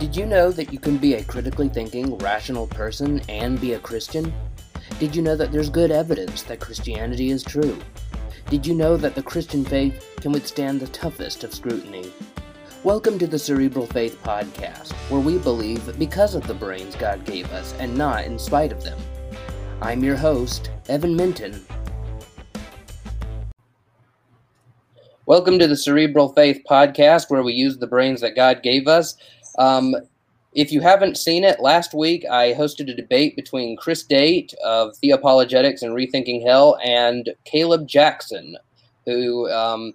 Did you know that you can be a critically thinking, rational person and be a Christian? Did you know that there's good evidence that Christianity is true? Did you know that the Christian faith can withstand the toughest of scrutiny? Welcome to the Cerebral Faith Podcast, where we believe because of the brains God gave us and not in spite of them. I'm your host, Evan Minton. Welcome to the Cerebral Faith Podcast, where we use the brains that God gave us. Um, if you haven't seen it, last week I hosted a debate between Chris Date of Theopologetics and Rethinking Hell and Caleb Jackson, who um,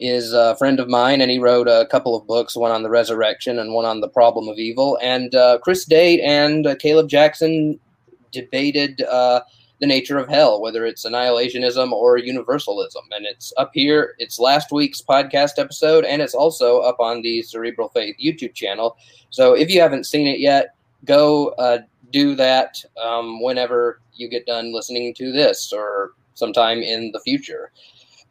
is a friend of mine, and he wrote a couple of books, one on the resurrection and one on the problem of evil. And uh, Chris Date and uh, Caleb Jackson debated uh, the nature of hell, whether it's annihilationism or universalism. And it's up here. It's last week's podcast episode, and it's also up on the Cerebral Faith YouTube channel. So if you haven't seen it yet, go uh, do that um, whenever you get done listening to this or sometime in the future.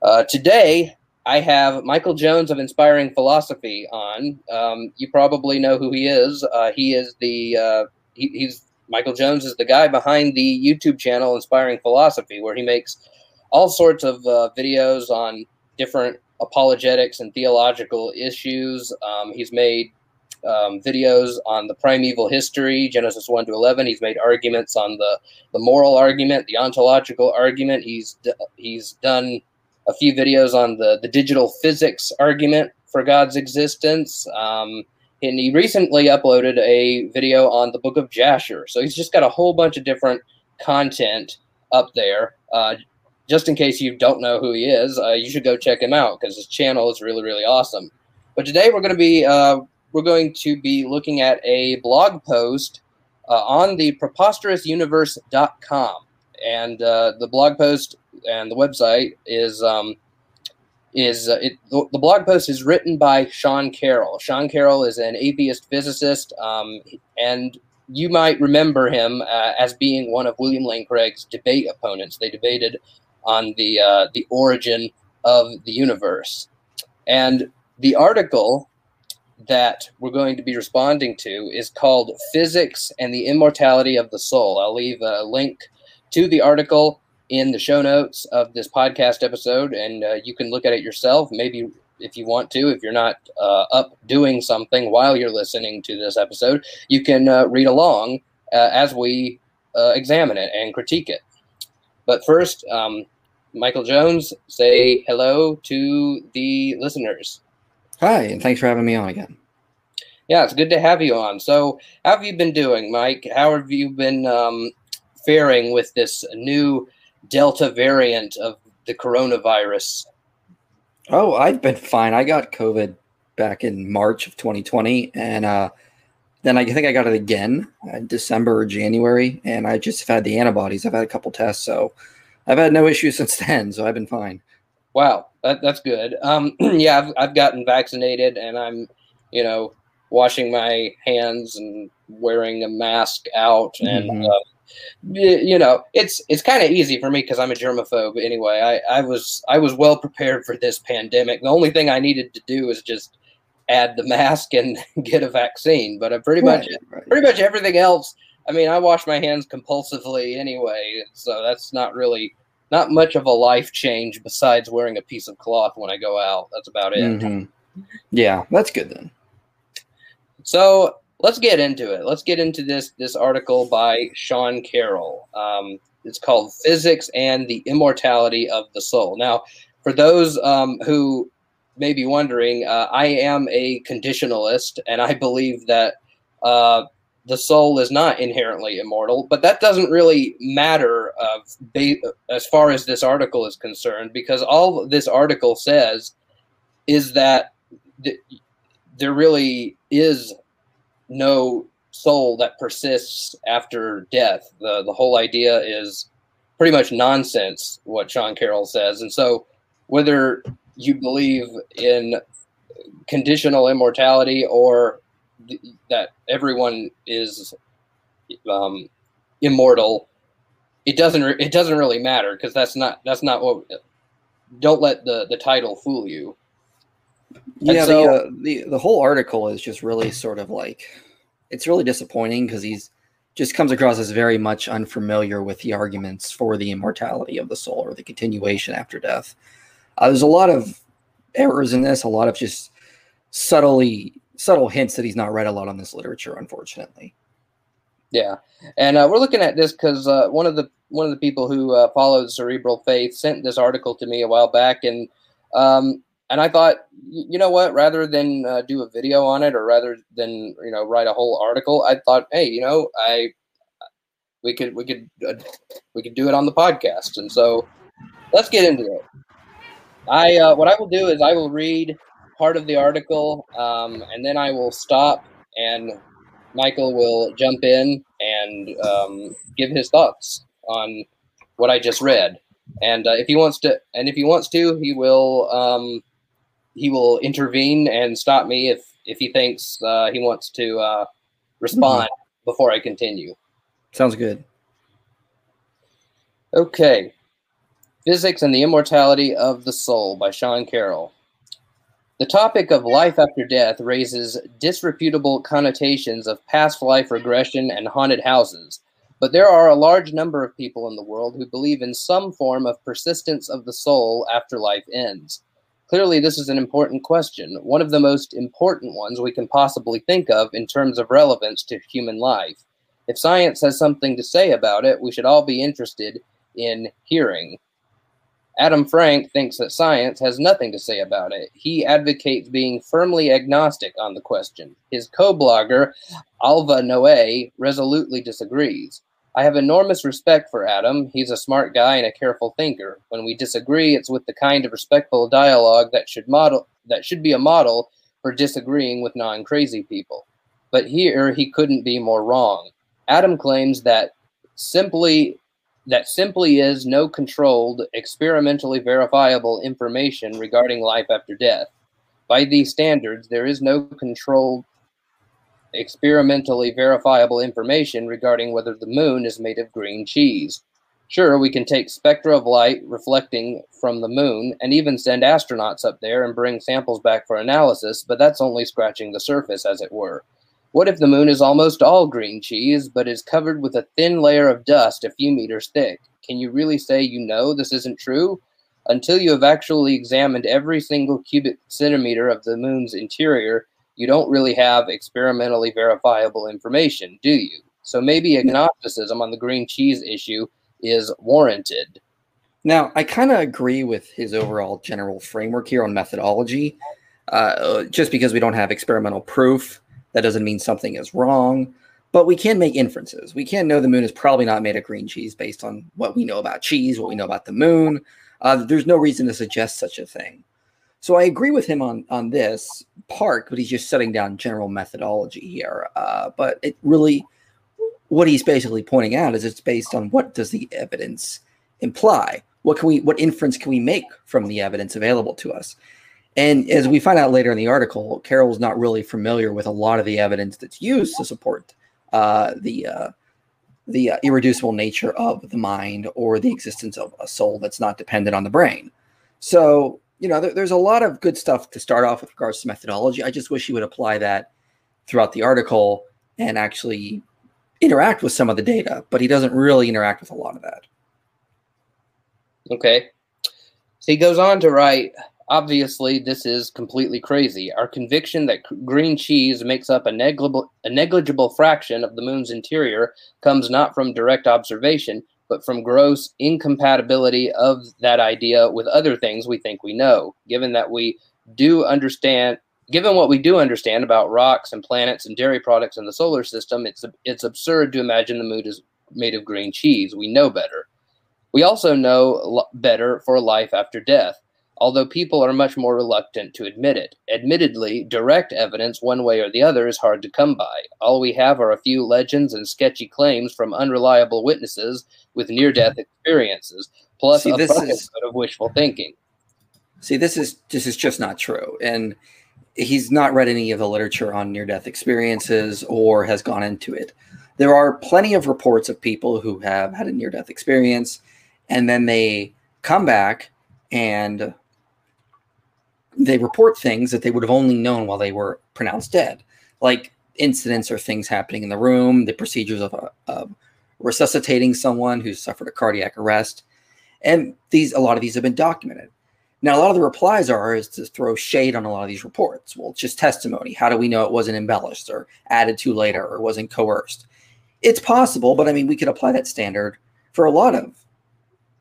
Uh, today, I have Michael Jones of Inspiring Philosophy on. Um, you probably know who he is. Uh, he is the uh, he, he's Michael Jones is the guy behind the YouTube channel Inspiring Philosophy, where he makes all sorts of uh, videos on different apologetics and theological issues. Um, he's made um, videos on the primeval history, Genesis 1 to 11. He's made arguments on the, the moral argument, the ontological argument. He's, d- he's done a few videos on the, the digital physics argument for God's existence. Um, and he recently uploaded a video on the book of Jasher. So he's just got a whole bunch of different content up there. Uh, just in case you don't know who he is, uh, you should go check him out because his channel is really, really awesome. But today we're going to be uh, we're going to be looking at a blog post uh, on the preposterousuniverse.com, and uh, the blog post and the website is um, is uh, it, the, blog post is written by Sean Carroll. Sean Carroll is an atheist physicist, um, and you might remember him uh, as being one of William Lane Craig's debate opponents. They debated on the uh, the origin of the universe, and the article that we're going to be responding to is called "Physics and the Immortality of the Soul." I'll leave a link to the article in the show notes of this podcast episode, and uh, you can look at it yourself. Maybe if you want to, if you're not uh, up doing something while you're listening to this episode, you can uh, read along uh, as we uh, examine it and critique it. But first, um, Michael Jones, say hello to the listeners. Hi, and thanks for having me on again. Yeah, it's good to have you on. So, how have you been doing, Mike? How have you been um, faring with this new Delta variant of the coronavirus? Oh, I've been fine. I got COVID back in March of 2020, and uh, then I think I got it again in December or January, and I just have had the antibodies. I've had a couple tests, so I've had no issues since then. So I've been fine. Wow, that, that's good. Um, yeah, I've, I've gotten vaccinated, and I'm, you know, washing my hands and wearing a mask out, and mm-hmm. uh, you know, it's it's kind of easy for me because I'm a germaphobe anyway. I, I was I was well prepared for this pandemic. The only thing I needed to do is just add the mask and get a vaccine. But I pretty right, much right. pretty much everything else. I mean, I wash my hands compulsively anyway, so that's not really not much of a life change besides wearing a piece of cloth when I go out. That's about it. Mm-hmm. Yeah, that's good then. So let's get into it. Let's get into this this article by Sean Carroll. Um, it's called "Physics and the Immortality of the Soul." Now, for those um, who may be wondering, uh, I am a conditionalist, and I believe that uh, the soul is not inherently immortal. But that doesn't really matter uh, as far as this article is concerned, because all this article says is that th- there really is no soul that persists after death. The the whole idea is pretty much nonsense what Sean Carroll says. And so whether you believe in conditional immortality or th- that everyone is um, immortal, it doesn't re- it doesn't really matter because that's not that's not what don't let the the title fool you. Yeah, so, the, uh, the the whole article is just really sort of like it's really disappointing because he's just comes across as very much unfamiliar with the arguments for the immortality of the soul or the continuation after death. Uh, there's a lot of errors in this, a lot of just subtly subtle hints that he's not read a lot on this literature, unfortunately. Yeah, and uh, we're looking at this because uh, one of the one of the people who uh, follows cerebral faith sent this article to me a while back, and um, and I thought, you know what, rather than uh, do a video on it or rather than you know write a whole article, I thought, hey, you know, I we could we could uh, we could do it on the podcast, and so let's get into it. I uh, what I will do is I will read part of the article, um, and then I will stop, and Michael will jump in and um, give his thoughts on what I just read. And uh, if he wants to, and if he wants to, he will um, he will intervene and stop me if if he thinks uh, he wants to uh, respond mm-hmm. before I continue. Sounds good. Okay. Physics and the Immortality of the Soul by Sean Carroll. The topic of life after death raises disreputable connotations of past life regression and haunted houses, but there are a large number of people in the world who believe in some form of persistence of the soul after life ends. Clearly, this is an important question, one of the most important ones we can possibly think of in terms of relevance to human life. If science has something to say about it, we should all be interested in hearing. Adam Frank thinks that science has nothing to say about it. He advocates being firmly agnostic on the question. His co blogger, Alva Noe, resolutely disagrees. I have enormous respect for Adam. He's a smart guy and a careful thinker. When we disagree, it's with the kind of respectful dialogue that should model that should be a model for disagreeing with non-crazy people. But here he couldn't be more wrong. Adam claims that simply that simply is no controlled, experimentally verifiable information regarding life after death. By these standards, there is no controlled, experimentally verifiable information regarding whether the moon is made of green cheese. Sure, we can take spectra of light reflecting from the moon and even send astronauts up there and bring samples back for analysis, but that's only scratching the surface, as it were. What if the moon is almost all green cheese, but is covered with a thin layer of dust a few meters thick? Can you really say you know this isn't true? Until you have actually examined every single cubic centimeter of the moon's interior, you don't really have experimentally verifiable information, do you? So maybe agnosticism on the green cheese issue is warranted. Now, I kind of agree with his overall general framework here on methodology. Uh, just because we don't have experimental proof that doesn't mean something is wrong, but we can make inferences. We can know the moon is probably not made of green cheese based on what we know about cheese, what we know about the moon. Uh, there's no reason to suggest such a thing. So I agree with him on on this part, but he's just setting down general methodology here. Uh, but it really, what he's basically pointing out is it's based on what does the evidence imply? What can we, what inference can we make from the evidence available to us? And as we find out later in the article, Carroll's not really familiar with a lot of the evidence that's used to support uh, the uh, the uh, irreducible nature of the mind or the existence of a soul that's not dependent on the brain. So, you know, there, there's a lot of good stuff to start off with regards to methodology. I just wish he would apply that throughout the article and actually interact with some of the data, but he doesn't really interact with a lot of that. Okay. So he goes on to write Obviously, this is completely crazy. Our conviction that green cheese makes up a negligible, a negligible fraction of the moon's interior comes not from direct observation, but from gross incompatibility of that idea with other things we think we know. Given that we do understand, given what we do understand about rocks and planets and dairy products in the solar system, it's it's absurd to imagine the moon is made of green cheese. We know better. We also know better for life after death although people are much more reluctant to admit it. Admittedly, direct evidence one way or the other is hard to come by. All we have are a few legends and sketchy claims from unreliable witnesses with near death experiences, plus See, a bucket is, of wishful thinking. See, this is this is just not true. And he's not read any of the literature on near death experiences or has gone into it. There are plenty of reports of people who have had a near death experience and then they come back and they report things that they would have only known while they were pronounced dead, like incidents or things happening in the room, the procedures of, of resuscitating someone who's suffered a cardiac arrest, and these a lot of these have been documented. Now, a lot of the replies are is to throw shade on a lot of these reports. Well, it's just testimony. How do we know it wasn't embellished or added to later or wasn't coerced? It's possible, but I mean, we could apply that standard for a lot of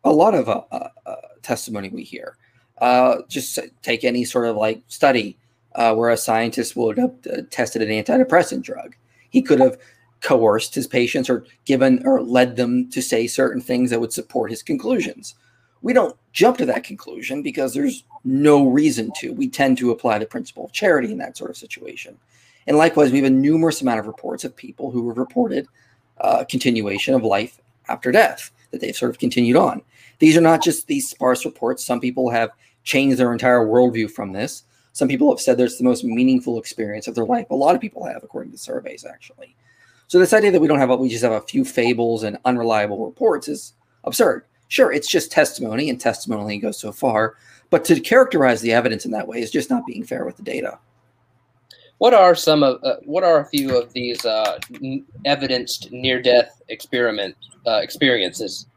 a lot of uh, uh, uh testimony we hear. Uh, just take any sort of like study uh, where a scientist would have uh, tested an antidepressant drug. He could have coerced his patients or given or led them to say certain things that would support his conclusions. We don't jump to that conclusion because there's no reason to. We tend to apply the principle of charity in that sort of situation. And likewise, we have a numerous amount of reports of people who have reported uh, continuation of life after death, that they've sort of continued on. These are not just these sparse reports. Some people have changed their entire worldview from this. Some people have said that it's the most meaningful experience of their life. A lot of people have, according to surveys, actually. So this idea that we don't have, we just have a few fables and unreliable reports is absurd. Sure, it's just testimony, and testimony goes so far. But to characterize the evidence in that way is just not being fair with the data. What are some of uh, what are a few of these uh, evidenced near-death experiment uh, experiences?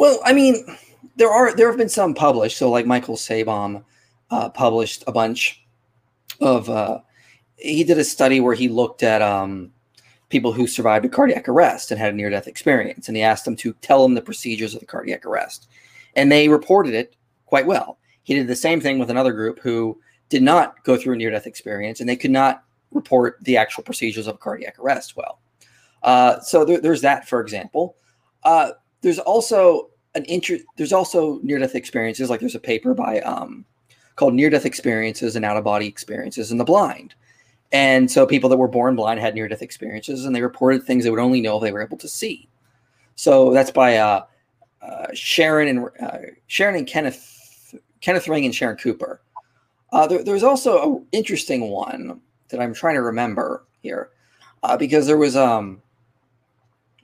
Well, I mean, there are there have been some published. So, like Michael Sabom uh, published a bunch of. Uh, he did a study where he looked at um, people who survived a cardiac arrest and had a near death experience, and he asked them to tell him the procedures of the cardiac arrest, and they reported it quite well. He did the same thing with another group who did not go through a near death experience, and they could not report the actual procedures of cardiac arrest well. Uh, so there, there's that, for example. Uh, there's also an interest. There's also near death experiences. Like there's a paper by um, called Near Death Experiences and Out of Body Experiences in the Blind. And so people that were born blind had near death experiences and they reported things they would only know if they were able to see. So that's by uh, uh, Sharon and uh, Sharon and Kenneth Kenneth Ring and Sharon Cooper. Uh, there, there's also an interesting one that I'm trying to remember here uh, because there was um,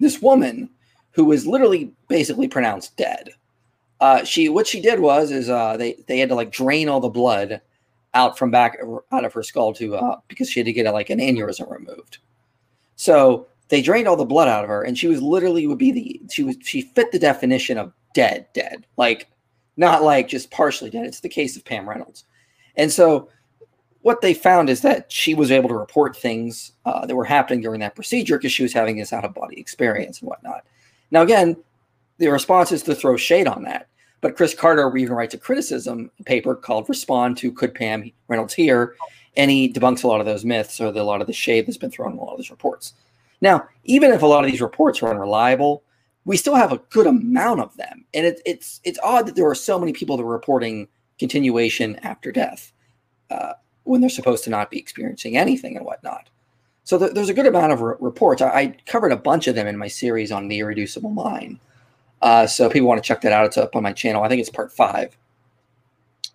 this woman who was literally basically pronounced dead. Uh, she what she did was is uh, they they had to like drain all the blood out from back out of her skull to uh, because she had to get a, like an aneurysm removed. So they drained all the blood out of her, and she was literally would be the she was she fit the definition of dead, dead, like not like just partially dead. It's the case of Pam Reynolds, and so what they found is that she was able to report things uh, that were happening during that procedure because she was having this out of body experience and whatnot. Now, again, the response is to throw shade on that. But Chris Carter even writes a criticism paper called Respond to Could Pam Reynolds Hear? And he debunks a lot of those myths or the, a lot of the shade that's been thrown in a lot of these reports. Now, even if a lot of these reports are unreliable, we still have a good amount of them. And it, it's it's odd that there are so many people that are reporting continuation after death uh, when they're supposed to not be experiencing anything and whatnot. So th- there's a good amount of re- reports. I-, I, covered a bunch of them in my series on the irreducible mind. Uh, so people want to check that out. It's up on my channel. I think it's part five.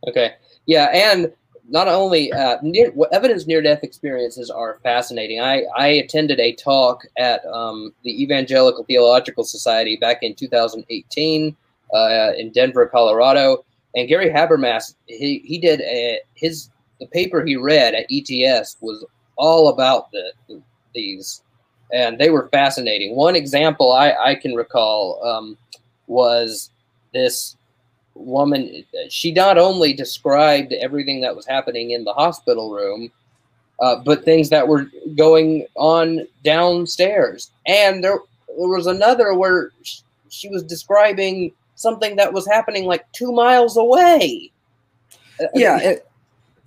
Okay. Yeah, and not only uh, near, evidence near death experiences are fascinating. I, I attended a talk at um, the Evangelical Theological Society back in 2018 uh, in Denver, Colorado, and Gary Habermas he, he did a, his the paper he read at ETS was all about the, these, and they were fascinating. One example I, I can recall um, was this woman. She not only described everything that was happening in the hospital room, uh, but things that were going on downstairs. And there, there was another where she was describing something that was happening like two miles away. Yeah. It,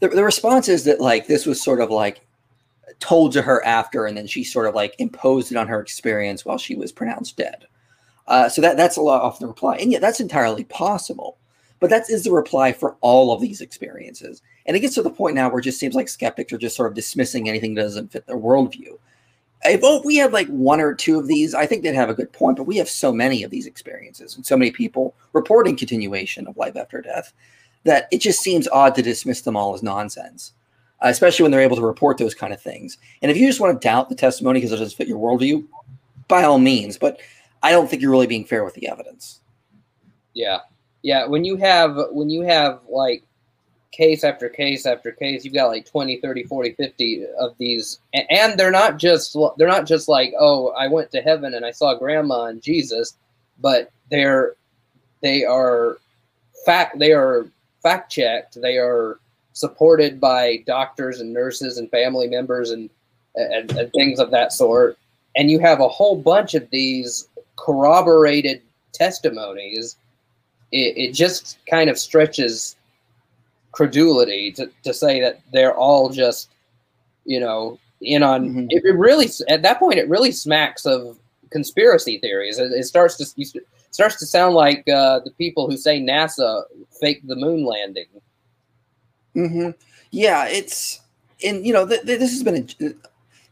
the, the response is that like this was sort of like told to her after, and then she sort of like imposed it on her experience while she was pronounced dead. Uh, so that that's a lot of the reply, and yeah, that's entirely possible. But that is the reply for all of these experiences, and it gets to the point now where it just seems like skeptics are just sort of dismissing anything that doesn't fit their worldview. If we had like one or two of these, I think they'd have a good point. But we have so many of these experiences and so many people reporting continuation of life after death that it just seems odd to dismiss them all as nonsense Uh, especially when they're able to report those kind of things. And if you just want to doubt the testimony because it doesn't fit your worldview, by all means. But I don't think you're really being fair with the evidence. Yeah, yeah. When you have when you have like case after case after case. You've got like 20, 30, 40, 50 of these. And they're not just they're not just like, "Oh, I went to heaven and I saw grandma and Jesus," but they're they are fact they are fact checked. They are supported by doctors and nurses and family members and, and, and things of that sort. And you have a whole bunch of these corroborated testimonies. It, it just kind of stretches credulity to, to say that they're all just, you know, in on mm-hmm. it, it, really at that point it really smacks of conspiracy theories. It, it starts to it starts to sound like uh, the people who say NASA faked the moon landing. Mm-hmm. Yeah, it's and you know th- th- this has been a,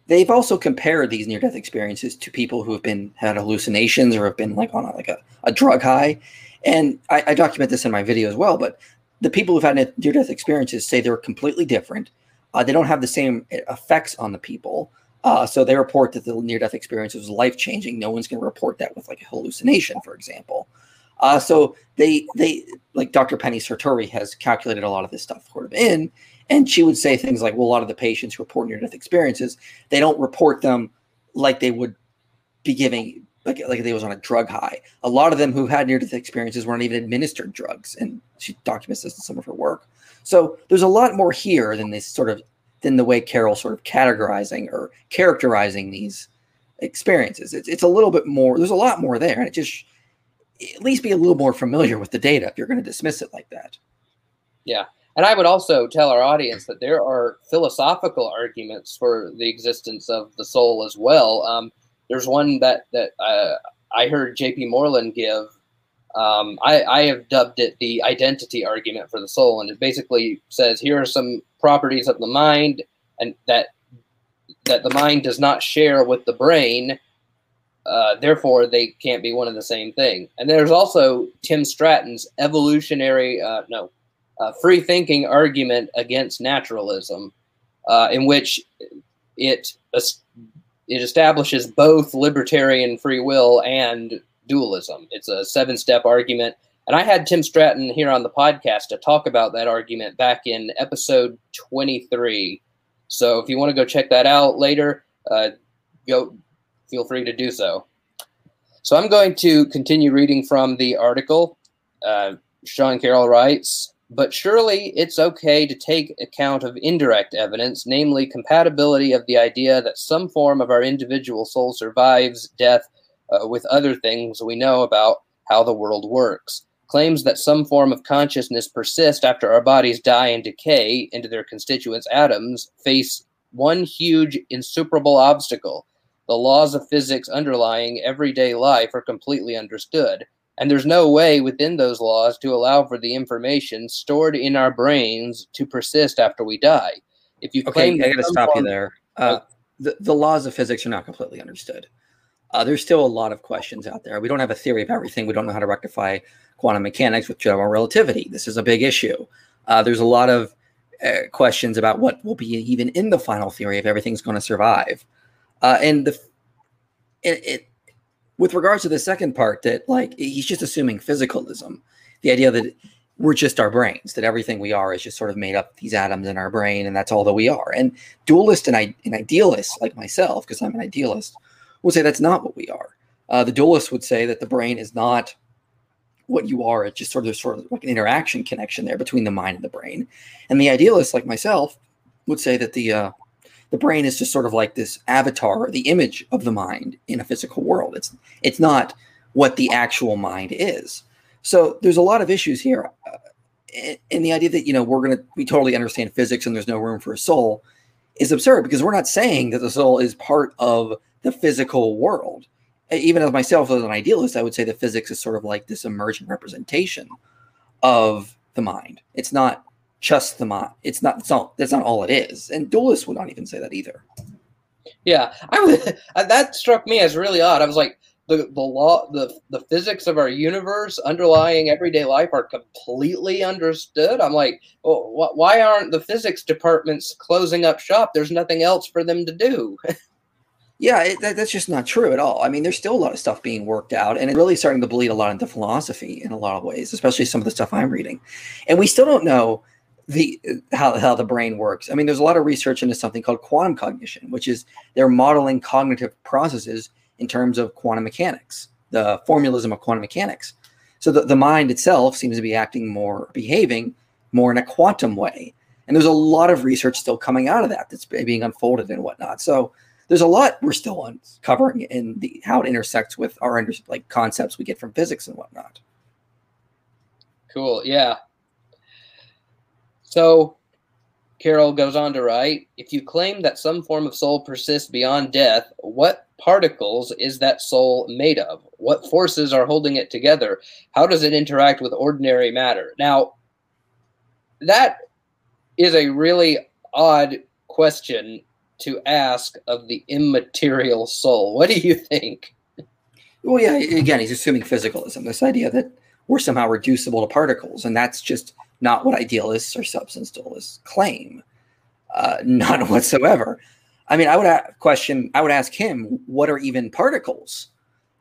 they've also compared these near death experiences to people who have been had hallucinations or have been like on a, like a, a drug high and I, I, document this in my video as well but the people who've had near death experiences say they're completely different. Uh, they don't have the same eh, effects on the people. Uh, so they report that the near death experience was life changing. No one's going to report that with like a hallucination, for example. Uh, so they they like Dr. Penny Sartori has calculated a lot of this stuff sort of in, and she would say things like, well, a lot of the patients who report near death experiences, they don't report them like they would be giving like like they was on a drug high. A lot of them who had near death experiences weren't even administered drugs, and she documents this in some of her work. So there's a lot more here than this sort of than the way Carroll sort of categorizing or characterizing these experiences. It's it's a little bit more. There's a lot more there, and it just at least be a little more familiar with the data if you're going to dismiss it like that. Yeah. And I would also tell our audience that there are philosophical arguments for the existence of the soul as well. Um, there's one that that uh, I heard J.P. Moreland give. Um, I, I have dubbed it the identity argument for the soul, and it basically says here are some properties of the mind, and that that the mind does not share with the brain. Uh, therefore, they can't be one and the same thing. And there's also Tim Stratton's evolutionary, uh, no, uh, free thinking argument against naturalism, uh, in which it it establishes both libertarian free will and dualism. It's a seven step argument. And I had Tim Stratton here on the podcast to talk about that argument back in episode 23. So if you want to go check that out later, uh, go feel free to do so. So I'm going to continue reading from the article. Uh, Sean Carroll writes but surely it's okay to take account of indirect evidence, namely compatibility of the idea that some form of our individual soul survives death uh, with other things we know about how the world works. Claims that some form of consciousness persists after our bodies die and decay into their constituents atoms face one huge insuperable obstacle. The laws of physics underlying everyday life are completely understood and there's no way within those laws to allow for the information stored in our brains to persist after we die. If you okay, I got to stop you there. Uh, the, the laws of physics are not completely understood. Uh, there's still a lot of questions out there. We don't have a theory of everything. We don't know how to rectify quantum mechanics with general relativity. This is a big issue. Uh, there's a lot of uh, questions about what will be even in the final theory if everything's going to survive. Uh, and the it, it with regards to the second part, that like he's just assuming physicalism, the idea that we're just our brains, that everything we are is just sort of made up these atoms in our brain, and that's all that we are. And dualist and, I, and idealist, like myself, because I'm an idealist, would say that's not what we are. Uh, the dualist would say that the brain is not what you are. It's just sort of sort of like an interaction connection there between the mind and the brain. And the idealist, like myself, would say that the uh, the brain is just sort of like this avatar, the image of the mind in a physical world. It's it's not what the actual mind is. So there's a lot of issues here, uh, and the idea that you know we're going to we totally understand physics and there's no room for a soul is absurd because we're not saying that the soul is part of the physical world. Even as myself as an idealist, I would say that physics is sort of like this emergent representation of the mind. It's not just the mind. It's not. It's not. That's not all it is. And dualists would not even say that either. Yeah, I was. Uh, that struck me as really odd. I was like, the the law, the the physics of our universe underlying everyday life are completely understood. I'm like, well, wh- why aren't the physics departments closing up shop? There's nothing else for them to do. yeah, it, that, that's just not true at all. I mean, there's still a lot of stuff being worked out, and it's really starting to bleed a lot into philosophy in a lot of ways, especially some of the stuff I'm reading. And we still don't know the how, how the brain works. I mean, there's a lot of research into something called quantum cognition, which is they're modeling cognitive processes in terms of quantum mechanics, the formalism of quantum mechanics. So the, the mind itself seems to be acting more, behaving more in a quantum way. And there's a lot of research still coming out of that that's being unfolded and whatnot. So there's a lot we're still uncovering in the how it intersects with our like concepts we get from physics and whatnot. Cool. Yeah. So Carroll goes on to write If you claim that some form of soul persists beyond death, what particles is that soul made of? What forces are holding it together? How does it interact with ordinary matter? Now, that is a really odd question to ask of the immaterial soul. What do you think? Well, yeah, again, he's assuming physicalism, this idea that we're somehow reducible to particles, and that's just not what idealists or substance dualists claim. Uh, none whatsoever. I mean, I would question, I would ask him, what are even particles?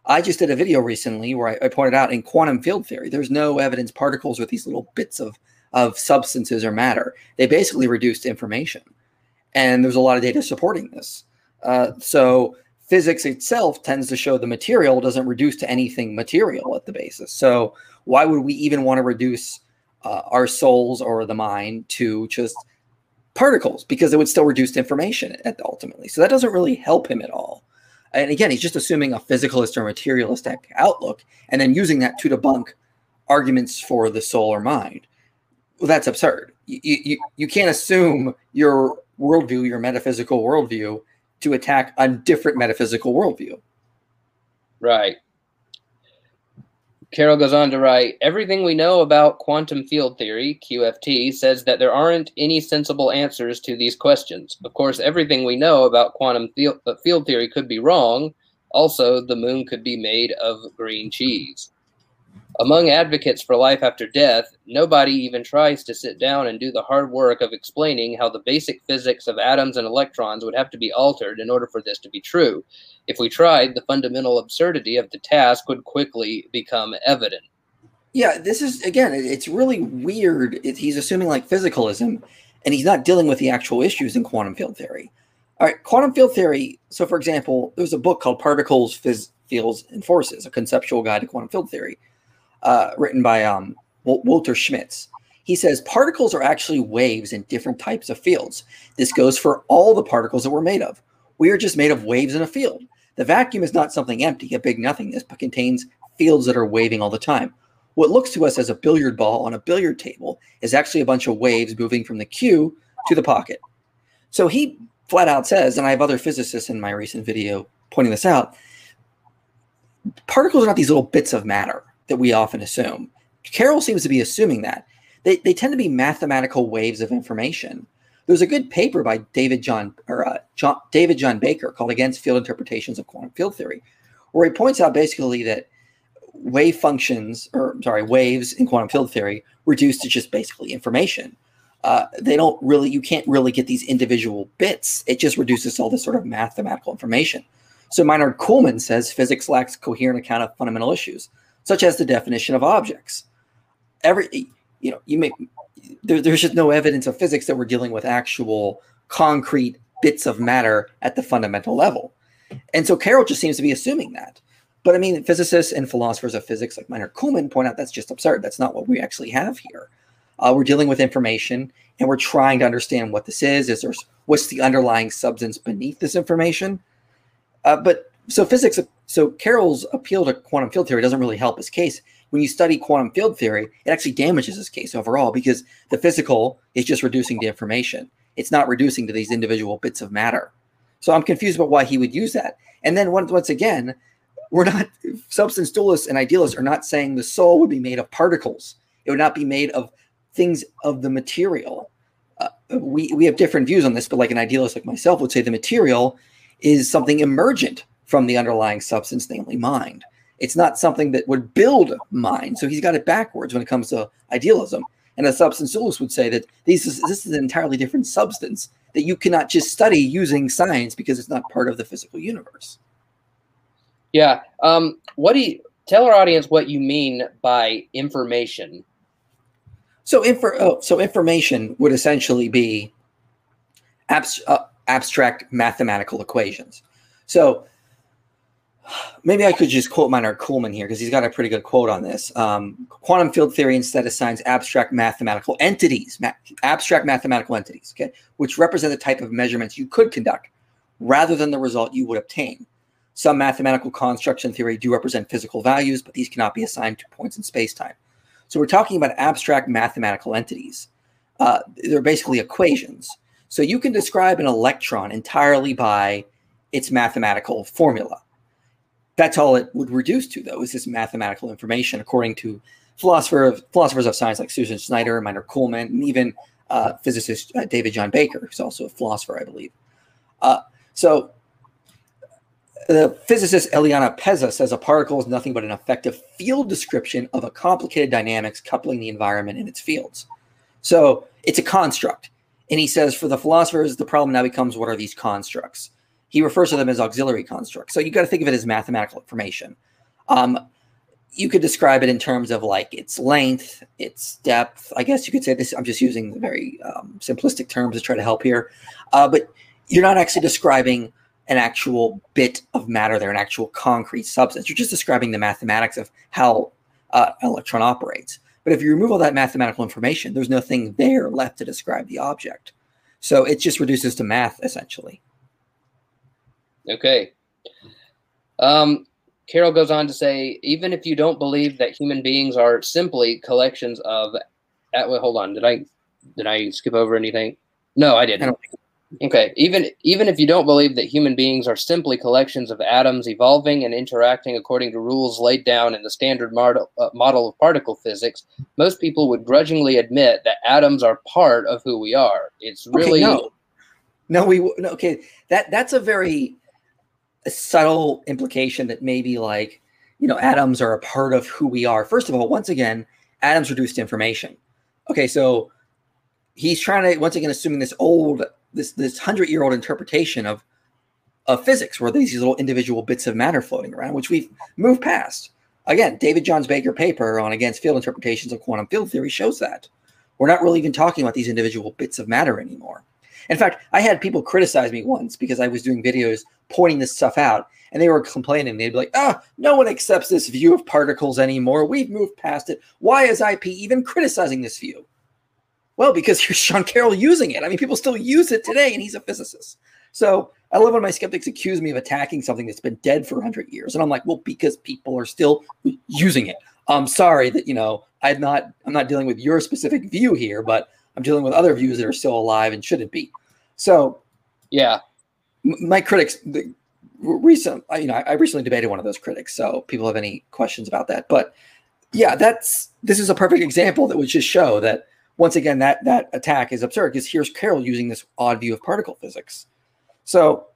I just did a video recently where I, I pointed out in quantum field theory, there's no evidence particles are these little bits of of substances or matter. They basically reduce information. And there's a lot of data supporting this. Uh, so physics itself tends to show the material doesn't reduce to anything material at the basis. So why would we even want to reduce uh, our souls or the mind to just particles? Because it would still reduce information ultimately. So that doesn't really help him at all. And again, he's just assuming a physicalist or materialistic outlook and then using that to debunk arguments for the soul or mind well, that's absurd. You, you, you can't assume your worldview, your metaphysical worldview, to attack a different metaphysical worldview. Right. Carroll goes on to write Everything we know about quantum field theory, QFT, says that there aren't any sensible answers to these questions. Of course, everything we know about quantum field, uh, field theory could be wrong. Also, the moon could be made of green cheese. Among advocates for life after death, nobody even tries to sit down and do the hard work of explaining how the basic physics of atoms and electrons would have to be altered in order for this to be true. If we tried, the fundamental absurdity of the task would quickly become evident. Yeah, this is, again, it's really weird. He's assuming like physicalism, and he's not dealing with the actual issues in quantum field theory. All right, quantum field theory. So, for example, there's a book called Particles, Phys- Fields, and Forces, a conceptual guide to quantum field theory uh, written by um, Walter Schmitz. He says particles are actually waves in different types of fields. This goes for all the particles that we're made of. We are just made of waves in a field. The vacuum is not something empty, a big nothingness, but contains fields that are waving all the time. What looks to us as a billiard ball on a billiard table is actually a bunch of waves moving from the cue to the pocket. So he flat out says, and I have other physicists in my recent video pointing this out, particles are not these little bits of matter that we often assume. Carroll seems to be assuming that. They, they tend to be mathematical waves of information. There's a good paper by David John or uh, John, David John Baker called "Against Field Interpretations of Quantum Field Theory," where he points out basically that wave functions, or sorry, waves in quantum field theory reduce to just basically information. Uh, they don't really, you can't really get these individual bits. It just reduces all this sort of mathematical information. So Meinrad Kuhlmann says physics lacks coherent account of fundamental issues such as the definition of objects. Every, you know, you may, there, there's just no evidence of physics that we're dealing with actual concrete bits of matter at the fundamental level. And so Carroll just seems to be assuming that. But I mean, physicists and philosophers of physics like Meinrad Kuhlmann point out that's just absurd. That's not what we actually have here. Uh, we're dealing with information and we're trying to understand what this is. Is there what's the underlying substance beneath this information? Uh, but so physics so carroll's appeal to quantum field theory doesn't really help his case. When you study quantum field theory it actually damages his case overall because the physical is just reducing the information. It's not reducing to these individual bits of matter. So i'm confused about why he would use that. And then once, once again we're not substance dualists and idealists are not saying the soul would be made of particles. It would not be made of things of the material. Uh, we, we have different views on this but like an idealist like myself would say the material is something emergent from the underlying substance, namely mind. It's not something that would build mind. So he's got it backwards when it comes to idealism. And a substance dualist would say that this is, this is an entirely different substance that you cannot just study using science because it's not part of the physical universe. Yeah. Um, what do you tell our audience what you mean by information? So, infor- oh, so information would essentially be abs- uh, abstract mathematical equations. So maybe I could just quote Meinrad Kuhlmann here because he's got a pretty good quote on this. Um, quantum field theory instead assigns abstract mathematical entities, ma- abstract mathematical entities, okay, which represent the type of measurements you could conduct rather than the result you would obtain. Some mathematical constructs in theory do represent physical values, but these cannot be assigned to points in space-time. So we're talking about abstract mathematical entities. Uh, they're basically equations. So you can describe an electron entirely by its mathematical formula. That's all it would reduce to, though, is this mathematical information, according to philosopher of, philosophers of science like Susan Schneider, Meinrad Kuhlmann, and even uh, physicist uh, David John Baker, who's also a philosopher, I believe. Uh, so the physicist Eliano Pessa says a particle is nothing but an effective field description of a complicated dynamics coupling the environment and its fields. So it's a construct. And he says for the philosophers, the problem now becomes what are these constructs? He refers to them as auxiliary constructs. So you got to think of it as mathematical information. Um, you could describe it in terms of like its length, its depth. I guess you could say this. I'm just using very um, simplistic terms to try to help here. Uh, but you're not actually describing an actual bit of matter there, an actual concrete substance. You're just describing the mathematics of how uh, an electron operates. But if you remove all that mathematical information, there's nothing there left to describe the object. So it just reduces to math essentially. Okay. Um, Carroll goes on to say, even if you don't believe that human beings are simply collections of, at, wait, hold on, did I did I skip over anything? No, I didn't. I Okay, even even if you don't believe that human beings are simply collections of atoms evolving and interacting according to rules laid down in the standard model, uh, model of particle physics, most people would grudgingly admit that atoms are part of who we are. It's really okay, no, no, we no, okay. That that's a very subtle implication that maybe like you know atoms are a part of who we are. First of all, once again, atoms reduced information. Okay, so he's trying to once again assuming this old this this hundred year old interpretation of of physics, where these little individual bits of matter floating around, which we've moved past. Again, David Johns Baker paper on against field interpretations of quantum field theory shows that we're not really even talking about these individual bits of matter anymore. In fact, I had people criticize me once because I was doing videos pointing this stuff out, and they were complaining. They'd be like, "Ah, no one accepts this view of particles anymore. We've moved past it. Why is IP even criticizing this view?" Well, because here's Sean Carroll using it. I mean, people still use it today, and he's a physicist. So I love when my skeptics accuse me of attacking something that's been dead for 100 years. And I'm like, well, because people are still using it. I'm sorry that, you know, I'm not, I'm not dealing with your specific view here, but I'm dealing with other views that are still alive and shouldn't be. So, yeah, my critics, the recent, you know, I recently debated one of those critics. So people have any questions about that, but yeah, that's, this is a perfect example that would just show that once again, that that attack is absurd because here's Carroll using this odd view of particle physics. So,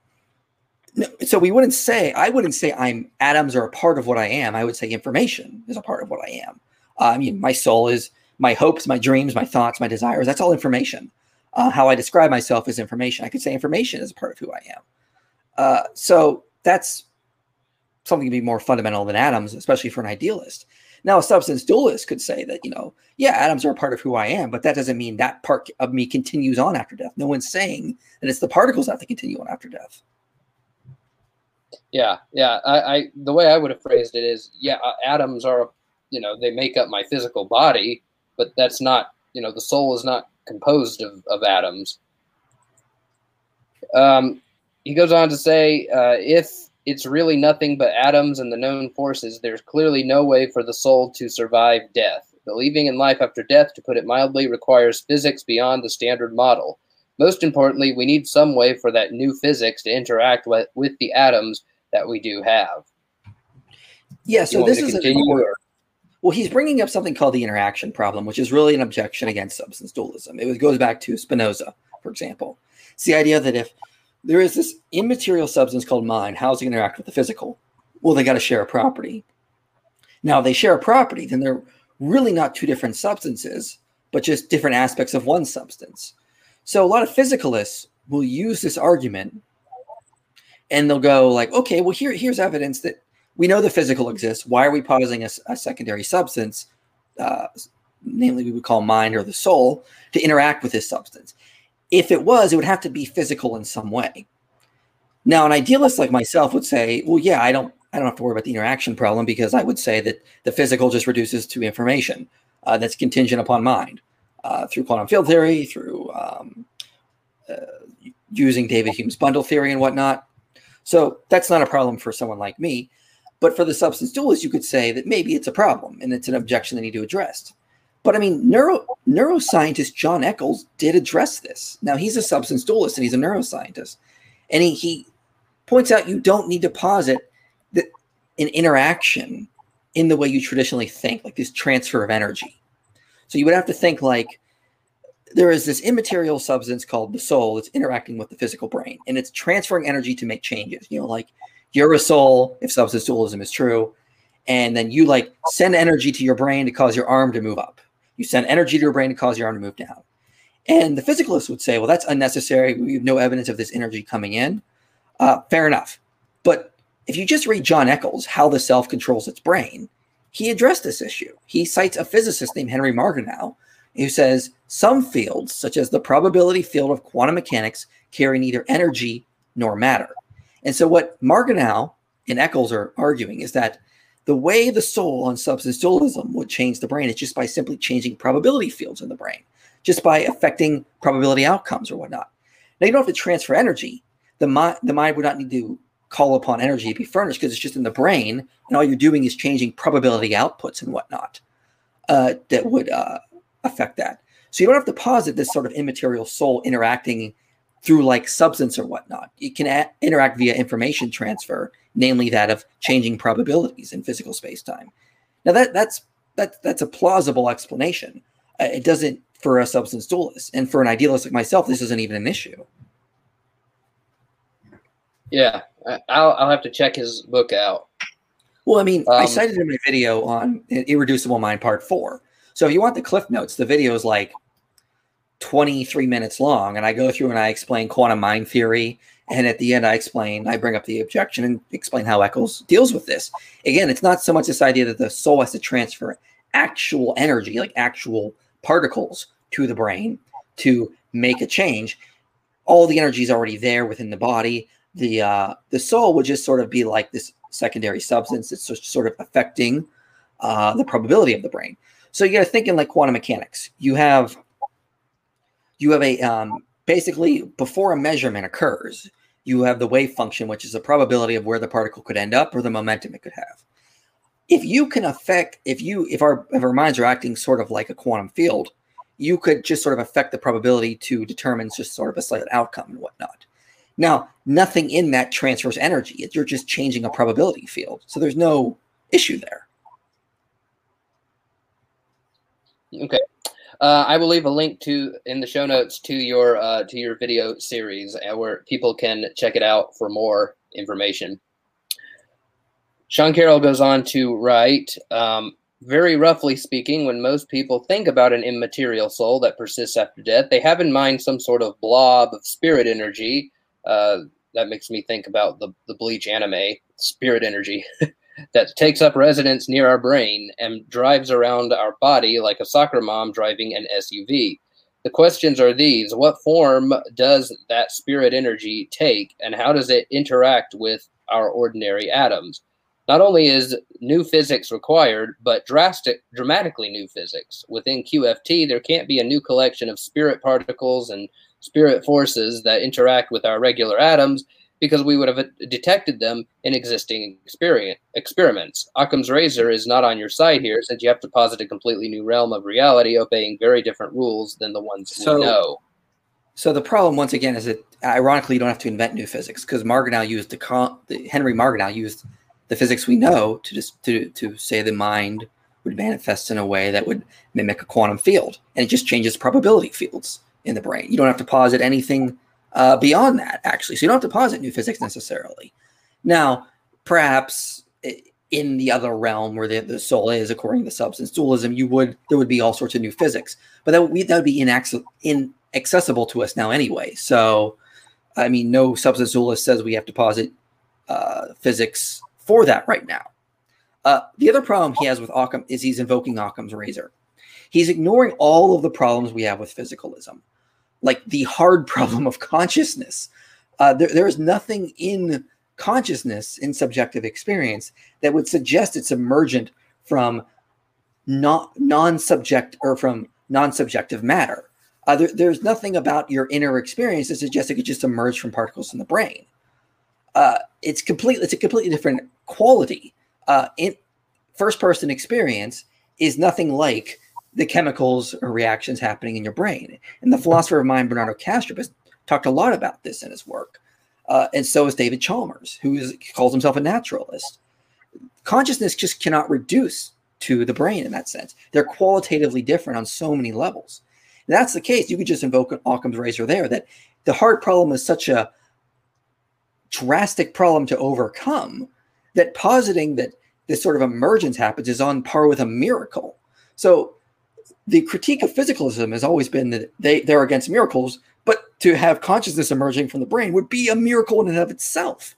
so we wouldn't say I wouldn't say I'm atoms are a part of what I am. I would say information is a part of what I am. I mean, my soul is my hopes, my dreams, my thoughts, my desires. That's all information. Uh, how I describe myself as information. I could say information is a part of who I am. Uh, so that's something to be more fundamental than atoms, especially for an idealist. Now, a substance dualist could say that, you know, yeah, atoms are a part of who I am, but that doesn't mean that part of me continues on after death. No one's saying that it's the particles that continue on after death. Yeah, yeah. I, I the way I would have phrased it is, yeah, uh, atoms are, you know, they make up my physical body, but that's not, you know, the soul is not composed of, of atoms. Um, he goes on to say, uh, if it's really nothing but atoms and the known forces, there's clearly no way for the soul to survive death. Believing in life after death, to put it mildly, requires physics beyond the standard model. Most importantly, we need some way for that new physics to interact with, with the atoms that we do have. Yeah, so this is a, well, he's bringing up something called the interaction problem, which is really an objection against substance dualism. It goes back to Spinoza, for example. It's the idea that if there is this immaterial substance called mind. How does it interact with the physical? Well, they got to share a property. Now, they share a property, then they're really not two different substances, but just different aspects of one substance. So a lot of physicalists will use this argument and they'll go like, okay, well, here, here's evidence that we know the physical exists. Why are we posing a, a secondary substance uh, namely we would call mind or the soul, to interact with this substance. If it was, it would have to be physical in some way. Now, an idealist like myself would say, well, yeah, I don't I don't have to worry about the interaction problem because I would say that the physical just reduces to information uh, that's contingent upon mind uh, through quantum field theory, through um, uh, using David Hume's bundle theory and whatnot. So that's not a problem for someone like me. But for the substance dualist, you could say that maybe it's a problem and it's an objection they need to address. But I mean, neuro, neuroscientist John Eccles did address this. Now, he's a substance dualist and he's a neuroscientist. And he, he points out you don't need to posit that an interaction in the way you traditionally think, like this transfer of energy. So you would have to think like there is this immaterial substance called the soul that's interacting with the physical brain and it's transferring energy to make changes. You know, like you're a soul, if substance dualism is true, and then you like send energy to your brain to cause your arm to move up. You send energy to your brain to cause your arm to move down. And the physicalists would say, well, that's unnecessary. We have no evidence of this energy coming in. Uh, fair enough. But if you just read John Eccles, How the Self Controls Its Brain, he addressed this issue. He cites a physicist named Henry Margenau who says some fields, such as the probability field of quantum mechanics, carry neither energy nor matter. And so, what Margenau and Eccles are arguing is that the way the soul on substance dualism would change the brain is just by simply changing probability fields in the brain, just by affecting probability outcomes or whatnot. Now, you don't have to transfer energy. The mind, the mind would not need to call upon energy to be furnished because it's just in the brain, and all you're doing is changing probability outputs and whatnot uh, that would uh, affect that. So you don't have to posit this sort of immaterial soul interacting through like substance or whatnot. It can a- interact via information transfer, namely that of changing probabilities in physical space-time. Now that that's that that's a plausible explanation. Uh, it doesn't for a substance dualist, and for an idealist like myself, this isn't even an issue. Yeah, I'll I'll have to check his book out. Well, I mean, um, I cited in my video on Irreducible Mind Part Four. So if you want the cliff notes, the video is like 23 minutes long, and I go through and I explain quantum mind theory. And at the end, I explain, I bring up the objection and explain how Eccles deals with this. Again, it's not so much this idea that the soul has to transfer actual energy, like actual particles, to the brain to make a change. All the energy is already there within the body. The uh, the soul would just sort of be like this secondary substance that's just sort of affecting uh, the probability of the brain. So you got to think in like quantum mechanics. You have you have a um, basically before a measurement occurs, you have the wave function, which is the probability of where the particle could end up or the momentum it could have. If you can affect, if you if our if our minds are acting sort of like a quantum field, you could just sort of affect the probability to determine just sort of a slight outcome and whatnot. Now, nothing in that transfers energy. You're just changing a probability field. So there's no issue there. Okay. Uh, I will leave a link to in the show notes to your uh, to your video series uh, where people can check it out for more information. Sean Carroll goes on to write, um, very roughly speaking, when most people think about an immaterial soul that persists after death, they have in mind some sort of blob of spirit energy. Uh, that makes me think about the the Bleach anime, spirit energy. that takes up residence near our brain and drives around our body like a soccer mom driving an SUV. The questions are these What form does that spirit energy take, and how does it interact with our ordinary atoms? Not only is new physics required, but drastic, dramatically new physics. Within QFT, there can't be a new collection of spirit particles and spirit forces that interact with our regular atoms because we would have detected them in existing experiments. Occam's razor is not on your side here, since you have to posit a completely new realm of reality, obeying very different rules than the ones so, we know. So the problem, once again, is that ironically you don't have to invent new physics because Margenau used the, con- the Henry Margenau used the physics we know to just to to say the mind would manifest in a way that would mimic a quantum field, and it just changes probability fields in the brain. You don't have to posit anything uh, beyond that, actually. So you don't have to posit new physics necessarily. Now, perhaps in the other realm where the, the soul is, according to substance dualism, you would there would be all sorts of new physics, but that would, be, that would be inaccessible to us now anyway. So, I mean, no substance dualist says we have to posit uh, physics for that right now. Uh, the other problem he has with Occam is he's invoking Occam's razor. he's ignoring all of the problems we have with physicalism, like the hard problem of consciousness. Uh, there, there is nothing in consciousness in subjective experience that would suggest it's emergent from non non-subject or from non-subjective matter. Uh, there, there's nothing about your inner experience that suggests it could just emerge from particles in the brain. Uh, it's complete. It's a completely different quality. Uh, in first-person experience is nothing like the chemicals or reactions happening in your brain. And the philosopher of mind, Bernardo Kastrup, has talked a lot about this in his work. Uh, and so is David Chalmers, who is, calls himself a naturalist. Consciousness just cannot reduce to the brain in that sense. They're qualitatively different on so many levels. That's the case. You could just invoke Occam's razor there that the hard problem is such a drastic problem to overcome that positing that this sort of emergence happens is on par with a miracle. So the critique of physicalism has always been that they, they're against miracles, but to have consciousness emerging from the brain would be a miracle in and of itself.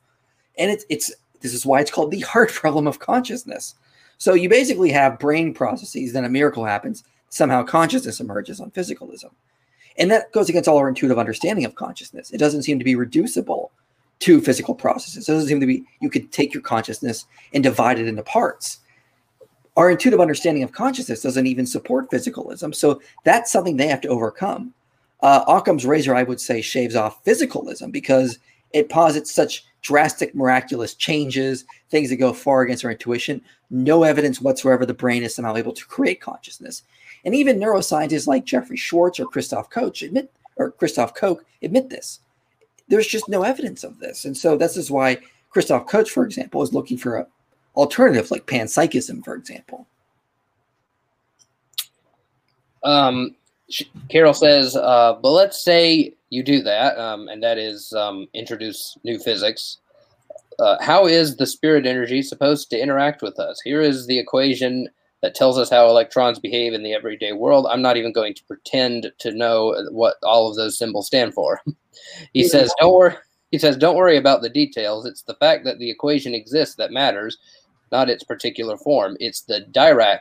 And it's it's this is why it's called the hard problem of consciousness. So you basically have brain processes, then a miracle happens, somehow consciousness emerges on physicalism. And that goes against all our intuitive understanding of consciousness. It doesn't seem to be reducible to physical processes. It doesn't seem to be you could take your consciousness and divide it into parts. Our intuitive understanding of consciousness doesn't even support physicalism. So that's something they have to overcome. Uh, Occam's razor, I would say, shaves off physicalism because it posits such drastic, miraculous changes, things that go far against our intuition. No evidence whatsoever the brain is somehow able to create consciousness. And even neuroscientists like Jeffrey Schwartz or Christoph Koch admit, or Christoph Koch admit this. There's just no evidence of this. And so this is why Christoph Koch, for example, is looking for a alternative like panpsychism, for example. Um, Carroll says, uh, but let's say you do that, um, and that is um, introduce new physics. Uh, how is the spirit energy supposed to interact with us? Here is the equation that tells us how electrons behave in the everyday world. I'm not even going to pretend to know what all of those symbols stand for. he yeah. says, "Don't worry." He says, "Don't worry about the details. It's the fact that the equation exists that matters, not its particular form. It's the Dirac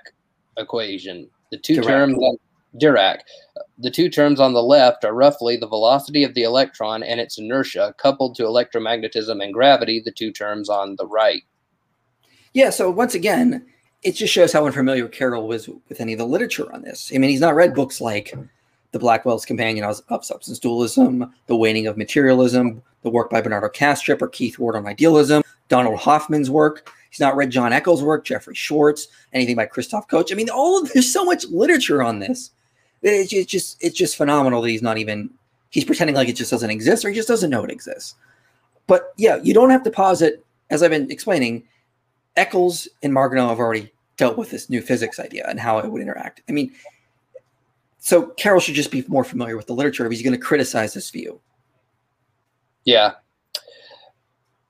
equation. The two Dirac. terms that Dirac. The two terms on the left are roughly the velocity of the electron and its inertia, coupled to electromagnetism and gravity, the two terms on the right. Yeah, so once again, it just shows how unfamiliar Carroll was with any of the literature on this. I mean, he's not read books like The Blackwell's Companion of Substance Dualism, The Waning of Materialism, the work by Bernardo Kastrup or Keith Ward on Idealism, Donald Hoffman's work. He's not read John Eccles' work, Jeffrey Schwartz, anything by Christoph Koch. I mean, all of there's so much literature on this it's just it's just phenomenal that he's not even he's pretending like it just doesn't exist or he just doesn't know it exists. But yeah, you don't have to posit, as I've been explaining, Eccles and Margenau have already dealt with this new physics idea and how it would interact. I mean, so Carroll should just be more familiar with the literature if he's going to criticize this view. Yeah.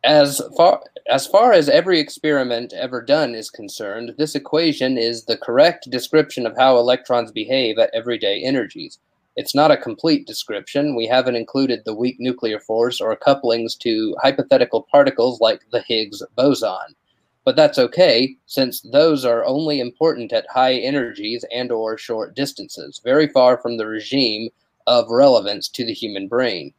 As far as far as every experiment ever done is concerned, this equation is the correct description of how electrons behave at everyday energies. It's not a complete description. We haven't included the weak nuclear force or couplings to hypothetical particles like the Higgs boson. But that's okay, since those are only important at high energies and or short distances, very far from the regime of relevance to the human brain.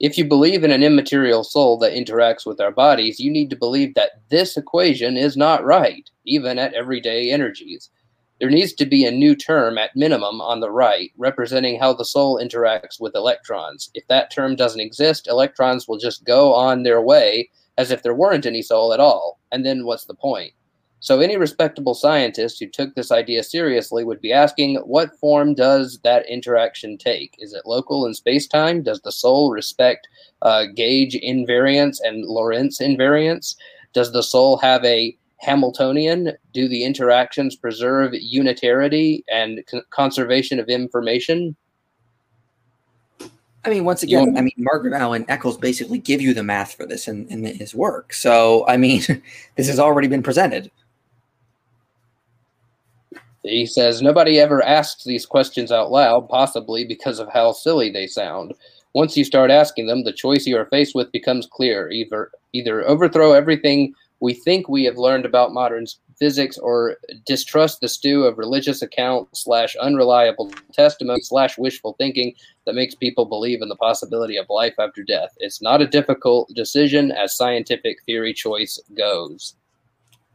If you believe in an immaterial soul that interacts with our bodies, you need to believe that this equation is not right, even at everyday energies. There needs to be a new term at minimum on the right, representing how the soul interacts with electrons. If that term doesn't exist, electrons will just go on their way as if there weren't any soul at all. And then what's the point? So, any respectable scientist who took this idea seriously would be asking what form does that interaction take? Is it local in space time? Does the soul respect uh, gauge invariance and Lorentz invariance? Does the soul have a Hamiltonian? Do the interactions preserve unitarity and con- conservation of information? I mean, once again, I mean, Margenau and Eccles basically give you the math for this in, in his work. So, I mean, this has already been presented. He says nobody ever asks these questions out loud, possibly because of how silly they sound. Once you start asking them, the choice you are faced with becomes clear. Either either overthrow everything we think we have learned about modern physics or distrust the stew of religious account slash unreliable testimony slash wishful thinking that makes people believe in the possibility of life after death. It's not a difficult decision as scientific theory choice goes.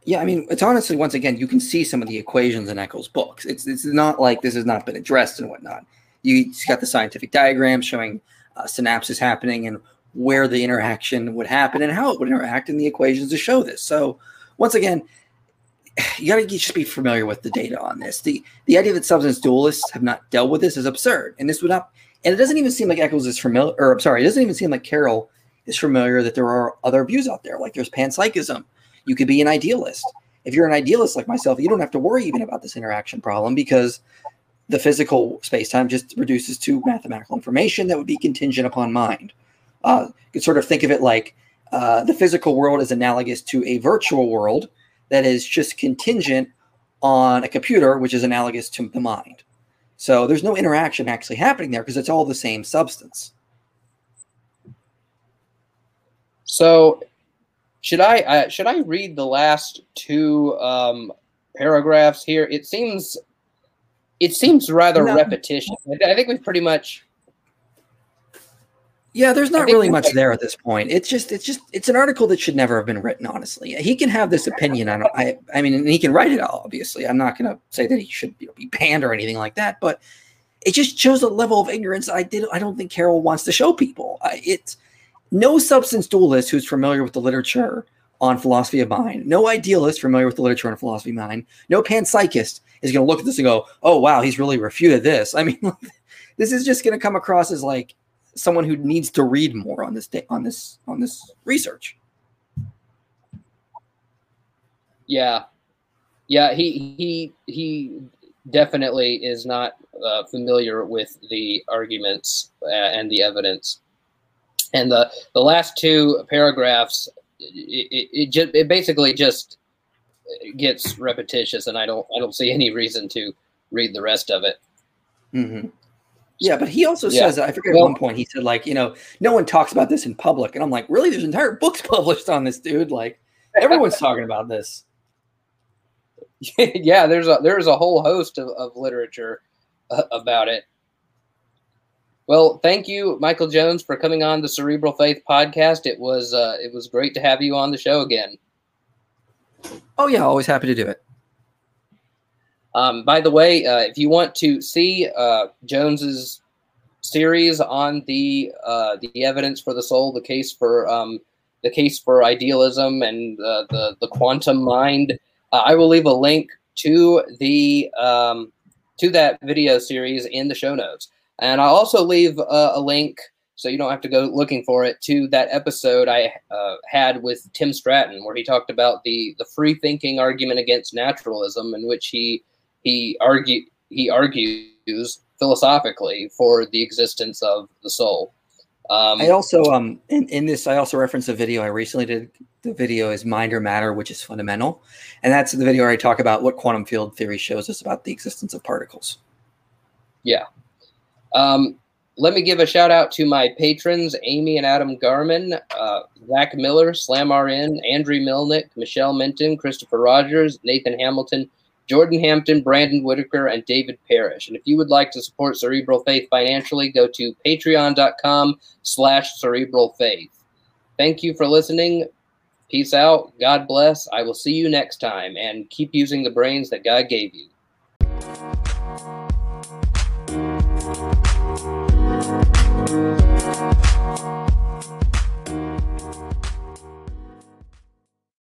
Yeah, I mean, it's honestly once again you can see some of the equations in Eccles' books. It's it's not like this has not been addressed and whatnot. You got the scientific diagram showing uh, synapses happening and where the interaction would happen and how it would interact in the equations to show this. So once again, you got to just be familiar with the data on this. The the idea that substance dualists have not dealt with this is absurd, and this would not. And it doesn't even seem like Eccles is familiar. Or I'm sorry, it doesn't even seem like Carroll is familiar that there are other views out there. Like there's panpsychism. You could be an idealist. If you're an idealist like myself, you don't have to worry even about this interaction problem because the physical space-time just reduces to mathematical information that would be contingent upon mind. Uh, you could sort of think of it like uh, the physical world is analogous to a virtual world that is just contingent on a computer, which is analogous to the mind. So there's no interaction actually happening there because it's all the same substance. So should I uh, should I read the last two um, paragraphs here? It seems it seems rather no. repetitious. I think we've pretty much yeah, there's not really much there at this point. It's just, it's just, it's an article that should never have been written. Honestly, he can have this opinion. I, I, I mean, he can write it. Obviously, I'm not going to say that he should you know, be banned or anything like that. But it just shows a level of ignorance I did. I don't think Carroll wants to show people. I, it's no substance dualist who's familiar with the literature on philosophy of mind. No idealist familiar with the literature on philosophy of mind. No panpsychist is going to look at this and go, "Oh wow, he's really refuted this." I mean, this is just going to come across as like someone who needs to read more on this day, on this on this research. Yeah, yeah, he he he definitely is not uh, familiar with the arguments uh, and the evidence. And the the last two paragraphs, it, it, it, just, it basically just gets repetitious, and I don't I don't see any reason to read the rest of it. Mm-hmm. Yeah, but he also yeah. says, I forget well, at one point, he said, like, you know, no one talks about this in public. And I'm like, really? There's entire books published on this, dude. Like, everyone's talking about this. yeah, there's a there's a whole host of, of literature uh, about it. Well, thank you, Michael Jones, for coming on the Cerebral Faith podcast. It was uh, it was great to have you on the show again. Oh yeah, always happy to do it. Um, by the way, uh, if you want to see uh, Jones's series on the uh, the evidence for the soul, the case for um, the case for idealism and uh, the the quantum mind, uh, I will leave a link to the um, to that video series in the show notes, and I'll also leave uh, a link so you don't have to go looking for it to that episode I had with Tim Stratton, where he talked about the the free thinking argument against naturalism, in which he he argue he argues philosophically for the existence of the soul. Um, I also um in, in this I also reference a video I recently did. The video is Mind or Matter, which is fundamental, and that's the video where I talk about what quantum field theory shows us about the existence of particles. Yeah. Um, let me give a shout out to my patrons, Amy and Adam Garman, uh, Zach Miller, Slam RN, Andrew Milnick, Michelle Minton, Christopher Rogers, Nathan Hamilton, Jordan Hampton, Brandon Whitaker, and David Parrish. And if you would like to support Cerebral Faith financially, go to patreon.com slash cerebral faith. Thank you for listening. Peace out. God bless. I will see you next time and keep using the brains that God gave you. Bye.